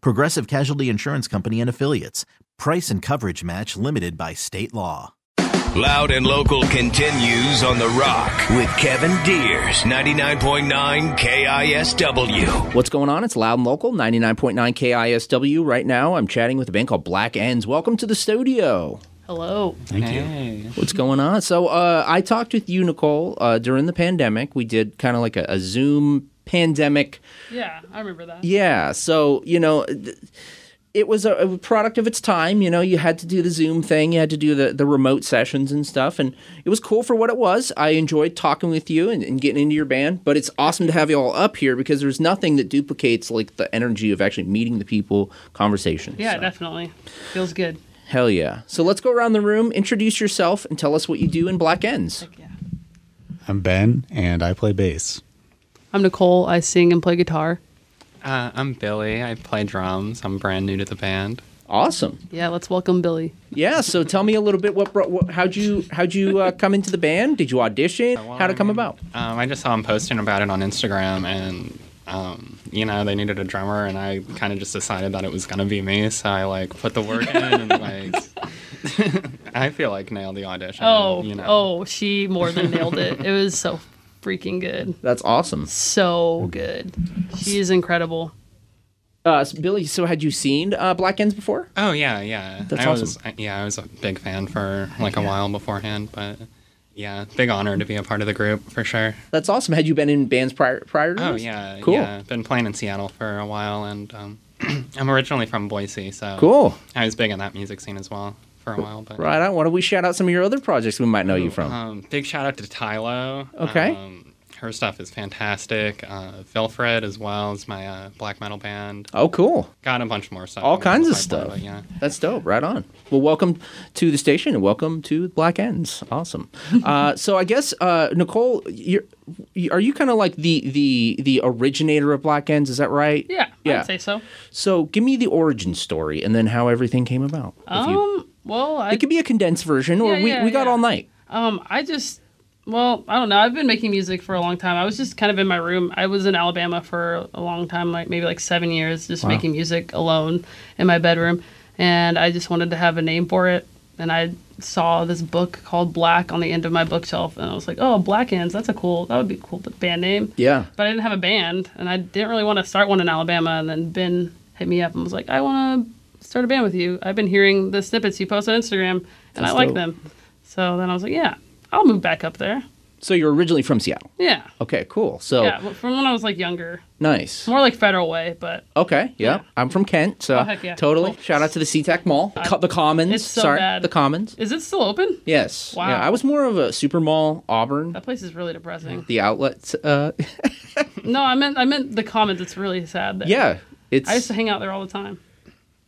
Progressive Casualty Insurance Company and Affiliates. Price and coverage match limited by state law. Loud and Local continues on The Rock with Kevin Deers, 99.9 KISW. What's going on? It's Loud and Local, 99.9 KISW. Right now, I'm chatting with a band called Black Ends. Welcome to the studio. Hello. Thank you. What's going on? So, uh, I talked with you, Nicole, uh, during the pandemic. We did kind of like a, a Zoom pandemic. Yeah, I remember that. Yeah. So, you know, th- it was a, a product of its time. You know, you had to do the Zoom thing, you had to do the, the remote sessions and stuff. And it was cool for what it was. I enjoyed talking with you and, and getting into your band. But it's awesome to have you all up here because there's nothing that duplicates like the energy of actually meeting the people, conversation. Yeah, So, definitely. Feels good. Hell yeah. So let's go around the room, introduce yourself, and tell us what you do in Black Ends. Yeah. I'm Ben, and I play bass. I'm Nicole. I sing and play guitar. Uh, I'm Billy. I play drums. I'm brand new to the band. Awesome. Yeah, let's welcome Billy. Yeah. So tell me a little bit. What, brought- what how'd you how'd you uh, come into the band? Did you audition? Well, How'd it I come mean, about? Um, I just saw him posting about it on Instagram, and um, you know they needed a drummer, and I kind of just decided that it was gonna be me. So I like put the work in, and like I feel like nailed the audition. Oh, you know. oh, she more than nailed it. It was so freaking good. That's awesome. So good. She is incredible. Uh, so Billy, so had you seen uh, Black Ends before? Oh yeah, yeah. That's I awesome. was, I, yeah, I was a big fan for like a while beforehand, but yeah, big honor to be a part of the group for sure. That's awesome. Had you been in bands prior prior to this? Oh this? yeah, Cool. Yeah, been playing in Seattle for a while, and um, I'm originally from Boise, so Cool. I was big in that music scene as well for a while. But Right on. Why don't we shout out some of your other projects we might know you from? um, big shout out to Tylo. Okay. Um, her stuff is fantastic. Uh, Vilfred as well as my uh, black metal band. oh, cool. Got a bunch more stuff. All kinds of stuff. pipeline, but yeah. That's dope. Right on. Well, welcome to the station and welcome to Black Ends. Awesome. uh, so I guess uh, Nicole, you're, you- are you kind of like the the the originator of Black Ends? Is that right? Yeah, Yeah. I'd say so. So give me the origin story and then how everything came about. If you- Um, well, I it could be a condensed version, or Yeah, we, yeah, we got yeah. all night. Um, I just, well, I don't know. I've been making music for a long time. I was just kind of in my room. I was in Alabama for a long time, like maybe like seven years, just making music alone in my bedroom. And I just wanted to have a name for it. And I saw this book called Black on the end of my bookshelf, and I was like, "Oh, Black Ends. That's a cool. That would be a cool band name." Yeah. But I didn't have a band, and I didn't really want to start one in Alabama. And then Ben hit me up and was like, "I want to start a band with you. I've been hearing the snippets you post on Instagram, and I That's like dope. them." So then I was like, "Yeah, I'll move back up there." So you're originally from Seattle. Yeah, Okay, cool. So yeah. From when I was like younger, nice. more like Federal Way, but Okay, yeah. Yeah. I'm from Kent, so Oh, heck yeah. totally. Cool. Shout out to the SeaTac Mall, Co- the Commons. It's so Sorry, bad. the Commons. is it still open? Yes. Wow. Yeah, I was more of a super mall, Auburn, That place is really depressing. the outlets. Uh, No, I meant I meant the Commons. It's really sad. There. yeah, it's I used to hang out there all the time.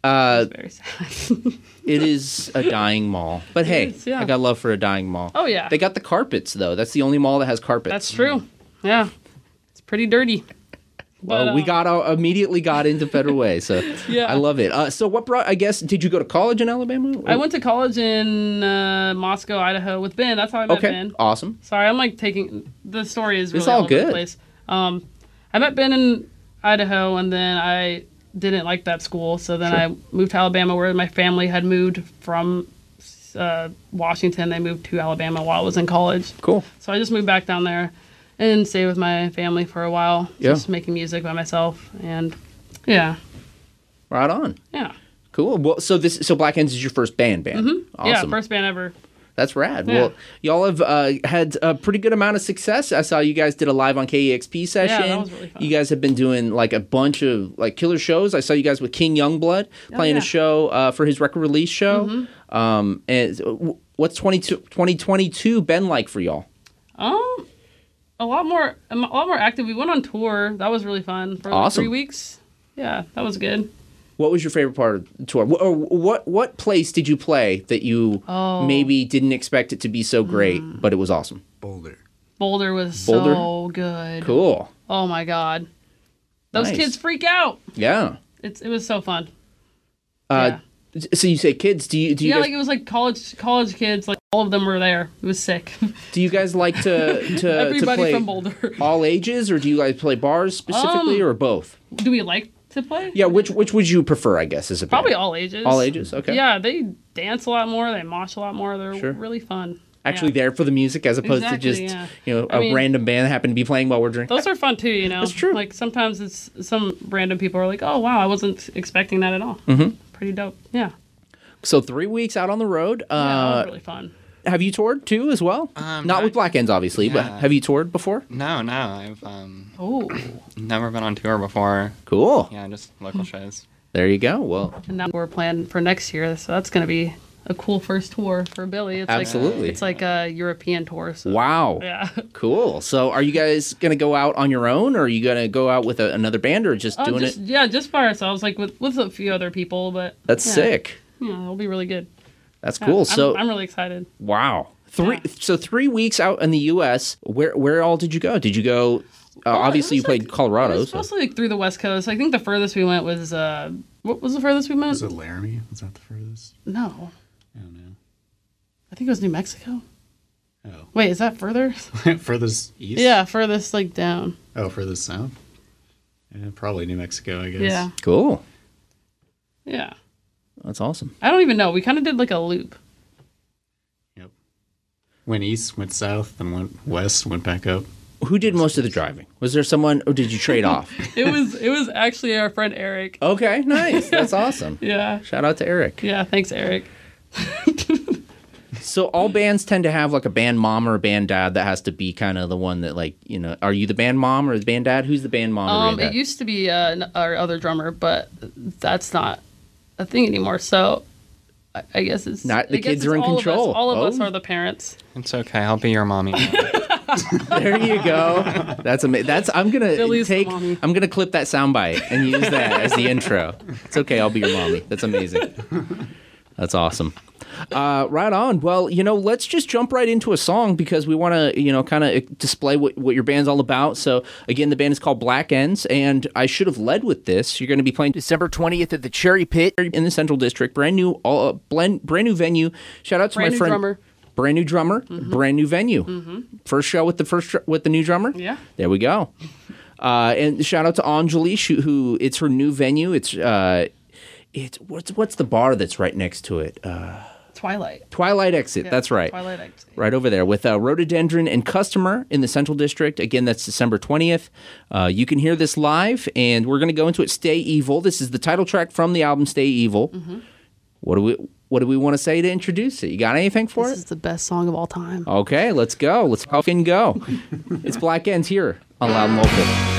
Uh, very sad. it is a dying mall. But hey, is, yeah. I got love for a dying mall. Oh, yeah. They got the carpets though. That's the only mall that has carpets. That's true. Yeah, it's pretty dirty. Well, But, we um, got uh, immediately got into Federal Way, so Yeah. I love it. Uh, so what brought? I guess did you go to college in Alabama? I went to college in uh, Moscow, Idaho, with Ben. That's how I met Ben. Okay, Ben. awesome. Sorry, I'm like taking the story is really It's all all over the good. place. Um, I met Ben in Idaho, and then I didn't like that school, so then I moved to Alabama, where my family had moved from uh, Washington. They moved to Alabama while I was in college, Cool. so I just moved back down there and stayed with my family for a while, Yeah. just making music by myself, and yeah, Right on. yeah. Cool. Well, so this so Black Ends is your first band band. Mm-hmm. Yeah, Awesome. first band ever. That's rad. Yeah. Well, y'all have uh, had a pretty good amount of success. I saw you guys did a live on KEXP session. Yeah, that was really fun. You guys have been doing like a bunch of like killer shows. I saw you guys with King Youngblood playing Oh, yeah. Mm-hmm. a show uh, for his record release show. Um, and what's 22 2022 been like for y'all? Um, a lot more, a lot more active. We went on tour. That was really fun for like Awesome. three weeks. Yeah, that was good. What was your favorite part of the tour? Wh- Or what what place did you play that you Oh. maybe didn't expect it to be so great, Mm. but it was awesome? Boulder. Boulder was Boulder? so good. Cool. Oh my god, those Nice. kids freak out. Yeah. It's it was so fun. Uh, So you say kids? Do you do you yeah, guys, like it was like college college kids. Like all of them were there. It was sick. do you guys like to to, to Everybody play from Boulder. all ages, or do you guys play bars specifically, Um, or both? Do we like to play? Yeah, which which would you prefer? I guess is a band? Probably all ages. All ages, okay. Yeah, they dance a lot more. They mosh a lot more. They're Sure. really fun. Actually, Yeah. there for the music as opposed Exactly, to just yeah. you know I a mean- random band that happened to be playing while we're drinking. Those are fun too, you know. That's true. Like sometimes it's some random people are like, "Oh wow, I wasn't expecting that at all." Mm-hmm. Pretty dope. Yeah. So three weeks out on the road. yeah, Uh, was really fun. Have you toured too as well? Um, Not I- with Black Ends, obviously, but have you toured before? No, no, I've um Oh. never been on tour before. Cool. Yeah, just local shows. There you go. Well, And now we're planning for next year, so that's gonna be a cool first tour for Billy. It's Absolutely. Like, it's like a European tour. So. wow. Yeah. Cool. So, are you guys gonna go out on your own, or are you gonna go out with a, another band, or just Uh, doing just, it? Yeah, just by ourselves, like with with a few other people, but That's yeah. sick. Yeah, it'll be really good. That's Yeah, cool. I'm- so, I'm, really excited. wow. Three. So three weeks out in the U.S. Where where all did you go? Did you go? Uh, obviously, you played Colorado. It was So. mostly like through the West Coast. I think the furthest we went was uh, what was the furthest we went? Was it Laramie? Was that the furthest? No, I don't know. I think it was New Mexico. Oh. Wait, is that further? furthest east? yeah, furthest like down. Oh, furthest south? Yeah, probably New Mexico, I guess. Yeah, Cool. yeah. That's awesome. I don't even know. We kind of did like a loop. Yep. Went east, went south, then went west, went back up. Who did most of the driving? Was there someone, or did you trade off? It was it was actually our friend Eric. Okay, nice. That's awesome. Yeah, Shout out to Eric. yeah. Thanks, Eric. So all bands tend to have like a band mom or a band dad that has to be kind of the one that like you know. Are you the band mom or the band dad? Who's the band mom or Um, band it dad? used to be uh, our other drummer, but that's not a thing anymore. So I, I guess it's Not- the I guess kids it's are in all of us. control. All of us Oh. are the parents. It's okay. I'll be your mommy. there you go. That's amazing. That's I'm gonna Billy's the take. mommy. I'm gonna clip that soundbite and use that as the intro. It's okay. I'll be your mommy. That's amazing. That's awesome. Uh, right on. Well, you know, let's just jump right into a song because we want to, you know, kind of display what, what your band's all about. So, again, the band is called Black Ends, and I should have led with this. You're going to be playing December 20th at the Cherry Pit in the Central District. Brand new, all, uh, blend, brand new venue. Shout out to Brand my friend. drummer. Brand new drummer, brand new venue. First show with the first with the new drummer. Yeah. There we go. Uh, and shout out to Anjali, who, who it's her new venue. It's uh, it's what's what's the bar that's right next to it? Uh, Twilight. Twilight Exit. Yeah, that's right. Twilight Exit. Right over there with uh, Rhododendron and Customer in the Central District. Again, that's December 20th. Uh, you can hear this live, and we're going to go into it. Stay Evil. This is the title track from the album Stay Evil. Mm-hmm. What do we What do we want to say to introduce it? You got anything for it? This is the best song of all time. Okay, let's go. Let's fucking go. it's Black Ends here on Loud and Local.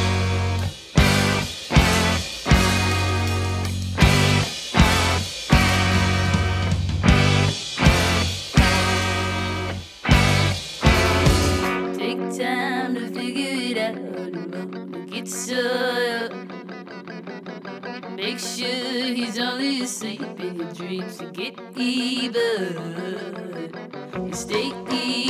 Only asleep in your dreams to get evil. You stay evil.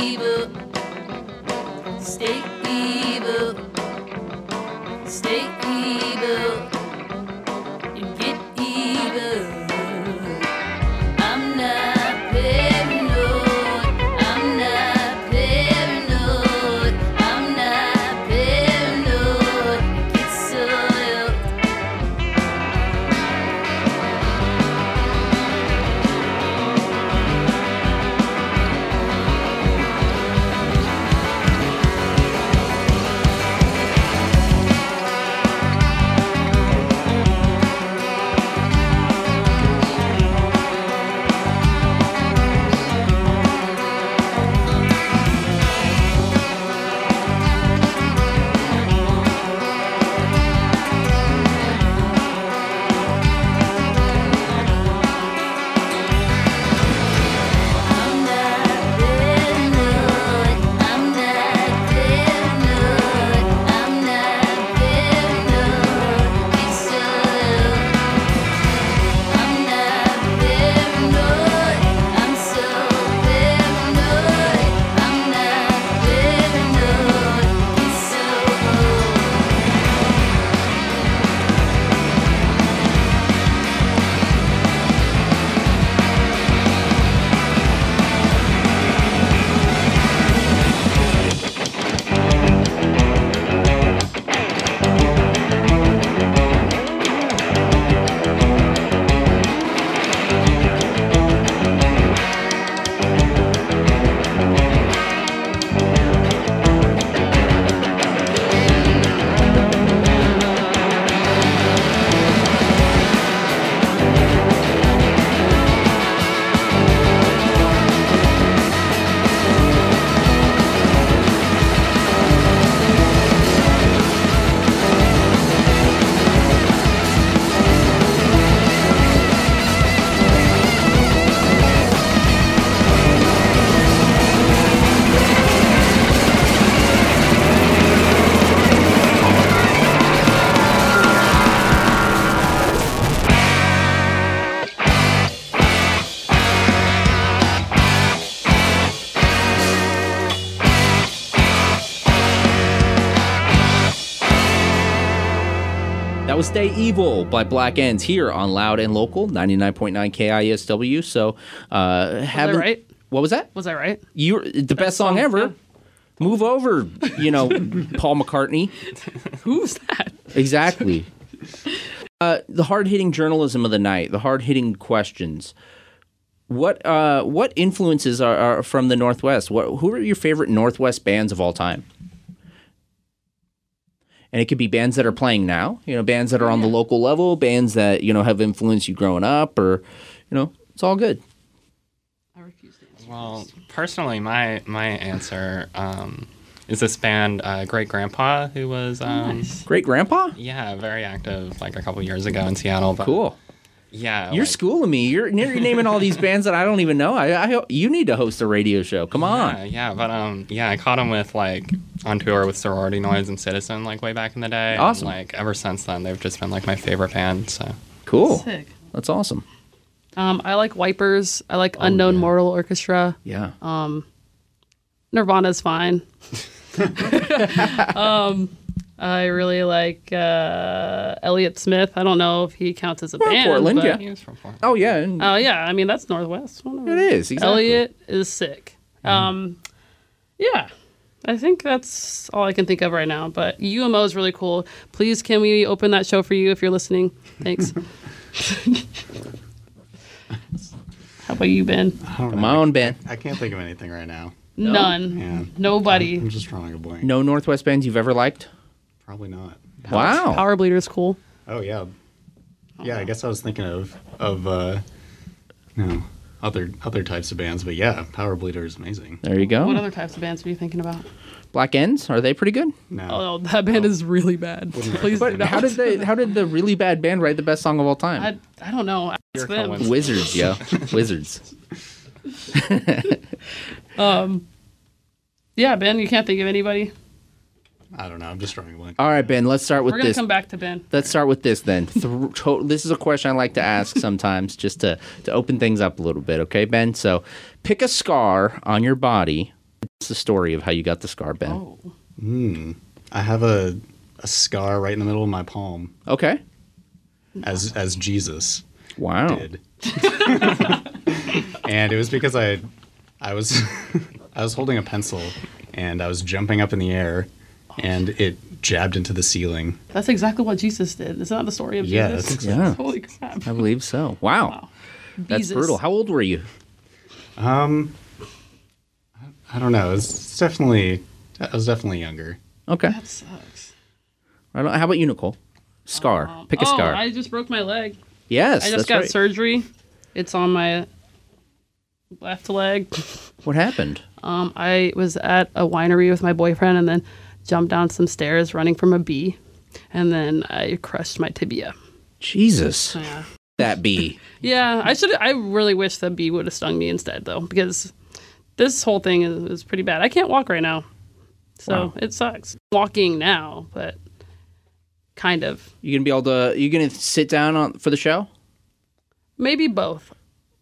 Was Stay Evil by Black Ends here on Loud and Local 99.9 KISW. So, uh, haven't. right? What was that? Was I right? You're the best, song, song, ever. yeah. Move over, you know, Paul McCartney. Who's that? Exactly. Uh, the hard hitting journalism of the night, the hard hitting questions. What uh, what influences are, are from the Northwest? What who are your favorite Northwest bands of all time? And it could be bands that are playing now, you know, bands that are on the local level, bands that you know have influenced you growing up, or you know, it's all good. I refuse to answer. Well, personally, my my answer um, is this band, uh, Great Grandpa, who was um, Nice. Great grandpa, yeah very active like a couple years ago in Seattle. But cool. Yeah, You're like- schooling me. You're, you're naming all these bands that I don't even know. I, I you need to host a radio show. Come on. Yeah, yeah, but um, yeah, I caught him with like on tour with Sorority Noise and Citizen like way back in the day. and, Awesome. like ever since then, they've just been like my favorite band. So Cool. Sick. That's awesome. Um, I like Wipers. I like Oh, Unknown Mortal Orchestra. Yeah. Um, Nirvana's fine. um, I really like uh, Elliott Smith. I don't know if he counts as a band. Portland, but- yeah. he was from Portland. Oh yeah. and- Oh yeah, I mean that's Northwest. Whatever. It is, exactly. Elliot is sick. Um, yeah, I think that's all I can think of right now. But UMO is really cool. Please, can we open that show for you if you're listening? Thanks. How about you, Ben? I don't Come on, Ben. I can't think of anything right now. None. Yeah. Nobody. I'm just drawing a blank. No Northwest bands you've ever liked? Probably not. Wow. Power Bleeder is cool. Oh yeah. Yeah, I guess I was thinking of of uh you know, other other types of bands, but yeah, Power Bleeder is amazing. There you go. What other types of bands are you thinking about? Black Ends are they pretty good? No. Oh, that band is really bad. Please do But not. how did they? How did the really bad band write the best song of all time? I, I don't know. Ask Your them. Collins. Wizards, yo, Wizards. Yeah, Ben, you can't think of anybody. I don't know. I'm just drawing a blank. All right, Ben. Let's start with this. We're gonna this. come back to Ben. Let's start with this then. Th- to- this is a question I like to ask sometimes, just to to open things up a little bit. Okay, Ben. So, pick a scar on your body. What's the story of how you got the scar, Ben? Oh, Hmm. I have a a scar right in the middle of my palm Okay. as as Jesus Wow. did. and it was because I I was I was holding a pencil and I was jumping up in the air and it jabbed into the ceiling. that's exactly what Jesus did. Isn't that the story of Yeah, Jesus? that's Yeah. Holy crap. I believe so. Wow. That's Jesus. brutal. How old were you? Um I don't know. It was it's definitely I was definitely younger. Okay. That sucks. I don't, how about you, Nicole? Scar. Pick a oh, scar. I just broke my leg. yes, I just that's got right. surgery. It's on my left leg. What happened? Um, I was at a winery with my boyfriend and then jumped down some stairs running from a bee. And then I crushed my tibia. Jesus. Yeah. That bee. Yeah, I should. I really wish the bee would have stung me instead, though, because this whole thing is, is pretty bad. I can't walk right now, so Wow. it sucks. Walking now, but kind of You gonna be able to? You gonna sit down on for the show? maybe both.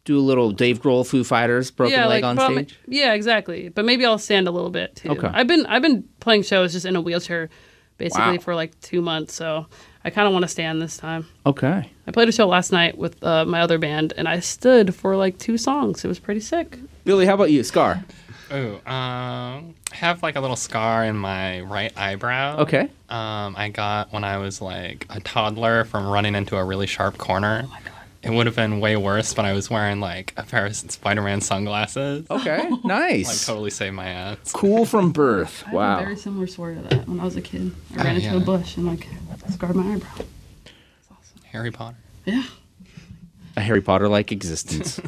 Do a little Dave Grohl, Foo Fighters, broken yeah, leg like on but- stage. Yeah, exactly. But maybe I'll stand a little bit too. Okay. I've been I've been playing shows just in a wheelchair, basically Wow. for like two months. So I kind of want to stand this time. Okay. I played a show last night with uh, my other band, and I stood for like two songs. It was pretty sick. Billy, how about you? Scar. Ooh, um, I have like a little scar in my right eyebrow. Okay. Um, I got when I was like a toddler from running into a really sharp corner. Oh my god. It would have been way worse, but I was wearing like a pair of Spider-Man sunglasses. Okay. nice. Like Nice. totally saved my ass. Cool from birth. I had a Wow. very similar story to that when I was a kid. I ran Oh, into yeah. a bush and like scarred my eyebrow. That's awesome. Harry Potter. Yeah. A Harry Potter like existence.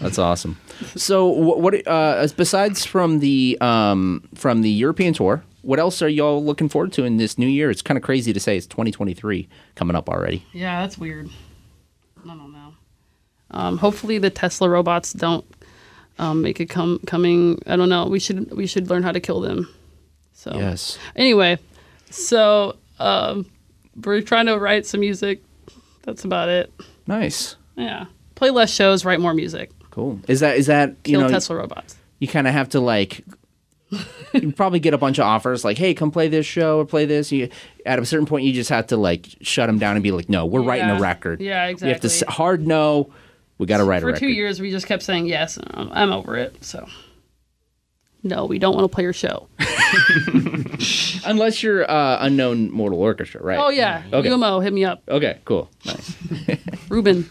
That's awesome. So, what? what uh, besides from the um, from the European tour, what else are y'all looking forward to in this new year? It's kind of crazy to say it's 2023 coming up already. Yeah, that's weird. I don't know. Um, hopefully the Tesla robots don't um, make it come coming. I don't know. We should we should learn how to kill them. So Yes. anyway, so um, we're trying to write some music. That's about it. Nice. Yeah. Play less shows, write more music. Cool. Is that is that you Kill know Tesla robots. you kind of have to like you probably get a bunch of offers like, "Hey, come play this show or play this." You, at a certain point, you just have to like shut them down and be like, "No, we're writing a record." Yeah, exactly. We have to s- hard no. We got to write a record. For two years, we just kept saying yes. I'm- I'm over it. So, no, we don't want to play your show. Unless you're uh, unknown mortal orchestra, right? Oh yeah, Okay. UMO, hit me up, Okay, cool. Nice. Ruben.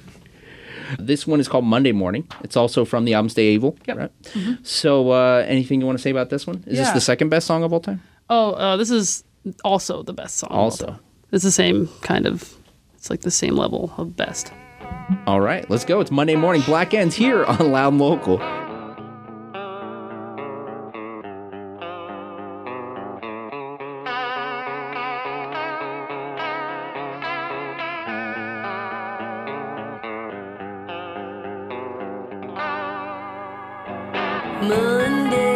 This one is called Monday Morning. It's also from the album Stay Evil. Yep. Right? So, uh, anything you want to say about this one? Is this the second best song of all time? Oh, uh, this is also the best song. of all Also. it's the same kind of. It's like the same level of best. All right, let's go. It's Monday Morning Black Ends here on Loud Local. Monday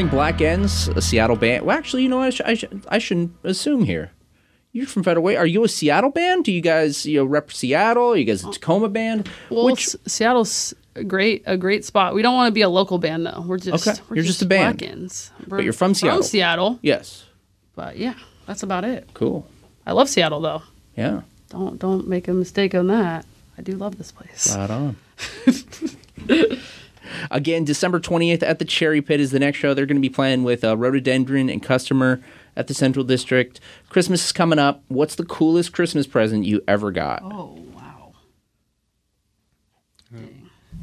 Morning Black Ends, a Seattle band. Well, actually, you know, I, sh- I, sh- I shouldn't assume here. You're from Federal Way. Are you a Seattle band? Do you guys you know rep Seattle? Are you guys a oh. Tacoma band? Well, Which S- Seattle's a great a great spot. We don't want to be a local band though. We're just Okay. we're You're just a band. Black Ends. But We're you're from Seattle. From Seattle, yes, but yeah, that's about it. cool. I love Seattle though. Yeah, Don't don't make a mistake on that. I do love this place. right on. Again, December 20th at the Cherry Pit is the next show. They're going to be playing with uh, Rhododendron and Customer at the Central District. Christmas is coming up. What's the coolest Christmas present you ever got? Oh wow.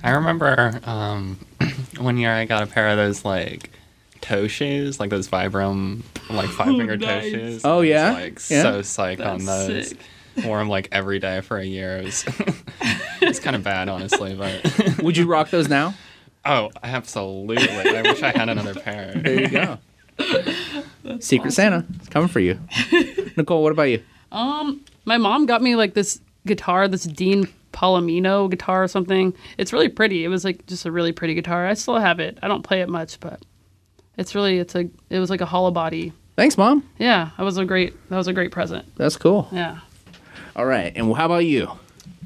I remember um, one year I got a pair of those like toe shoes, like those Vibram like five finger toe nice. shoes. Oh, I was, yeah? like Yeah. so psyched on those. sick. Wore them like every day for a year. It was it's kind of bad, honestly, but Would you rock those now? Oh, absolutely. I wish I had another pair. There you go. Secret Santa, it's coming for you. Nicole, what about you? Um, my mom got me like this guitar, this Dean Palomino guitar or something. It's really pretty. It was like just a really pretty guitar. I still have it. I don't play it much, but it's really it's a it was like a hollow body. Thanks, Mom. Yeah, that was a great that was a great present. That's cool. Yeah. All right, and how about you?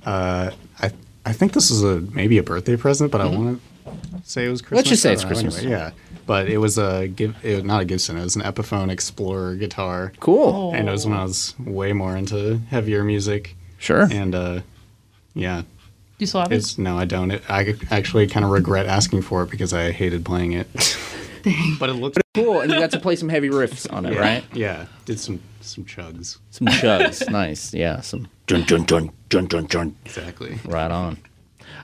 Uh, I I think this is a maybe a birthday present, but I want to say it was Christmas. Let's just say I it's don't know, Christmas. Anyway, yeah, but it was a give. It was not a Gibson. It was an Epiphone Explorer guitar. Cool. And it was when I was way more into heavier music. Sure. And uh, yeah, Do you still have it? no, I don't. It, I actually kind of regret asking for it because I hated playing it. but it looks Cool, and you got to play some heavy riffs on it, yeah, right? Yeah, did some some chugs. Some chugs, nice. Yeah, some dun dun dun dun dun dun. Exactly. Right on.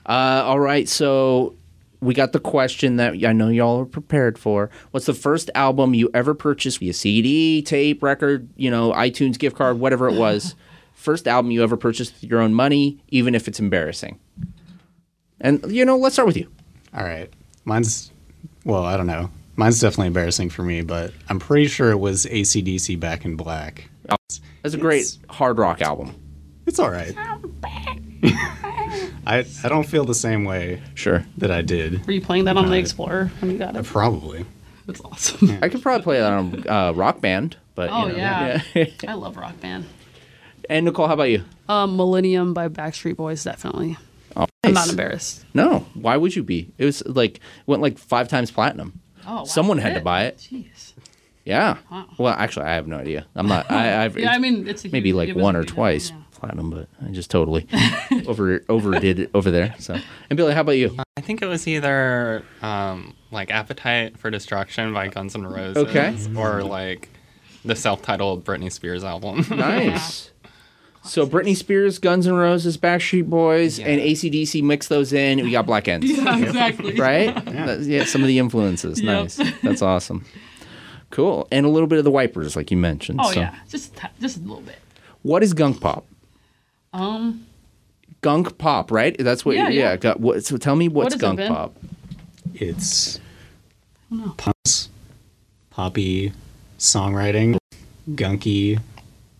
Uh, all right, so we got the question that I know y'all are prepared for. What's the first album you ever purchased via CD, tape, record, you know, iTunes gift card, whatever it was? first album you ever purchased with your own money, even if it's embarrassing. And you know, let's start with you. All right. Mine's, well, I don't know. Mine's definitely embarrassing for me, but I'm pretty sure it was ACDC Back in Black. That's a great It's- hard rock album. It's all right. I, I don't feel the same way Sure. that I did. Were you playing that on the Uh, Explorer when you got it? Probably. That's awesome. I could probably play that on uh, Rock Band, but Oh you know, yeah. yeah. I love Rock Band. and Nicole, how about you? Um, Millennium by Backstreet Boys, definitely. Oh, I'm nice. not embarrassed. No, why would you be? It was like went like five times platinum. Oh, wow. Someone had to buy it. Jeez. Yeah. Wow. Well, actually, I have no idea. I'm not. I, I've Yeah, I mean, it's a maybe huge- like it was one a or huge twice album, platinum, but I just totally over overdid it over there. So, and Billy, how about you? I think it was either um, like Appetite for Destruction by Guns N' Roses Okay. or like the self-titled Britney Spears album. Nice. So Britney Spears, Guns N' Roses, Backstreet Boys, and ACDC mix those in. We got Black Ends. Yeah, exactly. right? That's- yeah, some of the influences. Yep. Nice. That's awesome. Cool. And a little bit of the wipers, like you mentioned. Oh so. yeah, just t- just a little bit. What is gunk pop? Um, Gunk pop, right? That's what. Yeah, Yeah. yeah. what, so tell me what's What has it gunk been? pop? It's pumps, poppy songwriting, gunky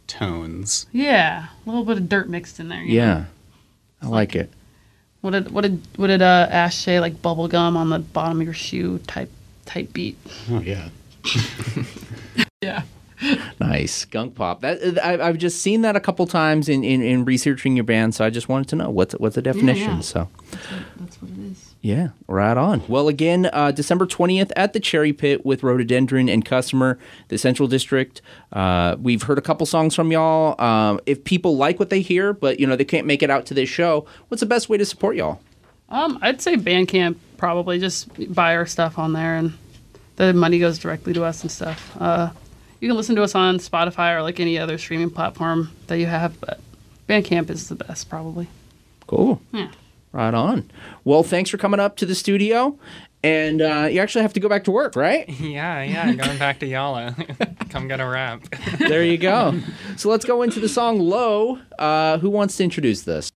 tones. yeah, a little bit of dirt mixed in there. you know? Yeah, I like it. What did what did what did uh, Ash say? Like bubble gum on the bottom of your shoe type type beat. Oh yeah. Yeah. Nice gunk pop. That I, I've just seen that a couple times in, in, in researching your band, so I just wanted to know what's what's the definition. yeah. So That's what it is. Yeah, right on. Well, again, uh, December 20th at the Cherry Pit with Rhododendron and Customer, the Central District. Uh, we've heard a couple songs from y'all. Um, if people like what they hear, but you know they can't make it out to this show, what's the best way to support y'all? Um, I'd say Bandcamp probably just buy our stuff on there, and the money goes directly to us and stuff. Uh, you can listen to us on Spotify or like any other streaming platform that you have, but Bandcamp is the best probably. Cool. Yeah. Right on. Well, thanks for coming up to the studio. And uh, you actually have to go back to work, right? yeah, yeah, going back to Yalla. Come get a wrap. there you go. So let's go into the song Low. Uh, who wants to introduce this?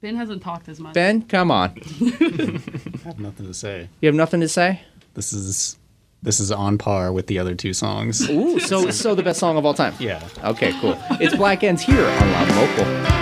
Ben hasn't talked as much. Ben, come on. I have nothing to say. You have nothing to say? This is this is on par with the other two songs. Ooh, so so the best song of all time. Yeah. Okay, cool. It's Black Ends here on Loud Local.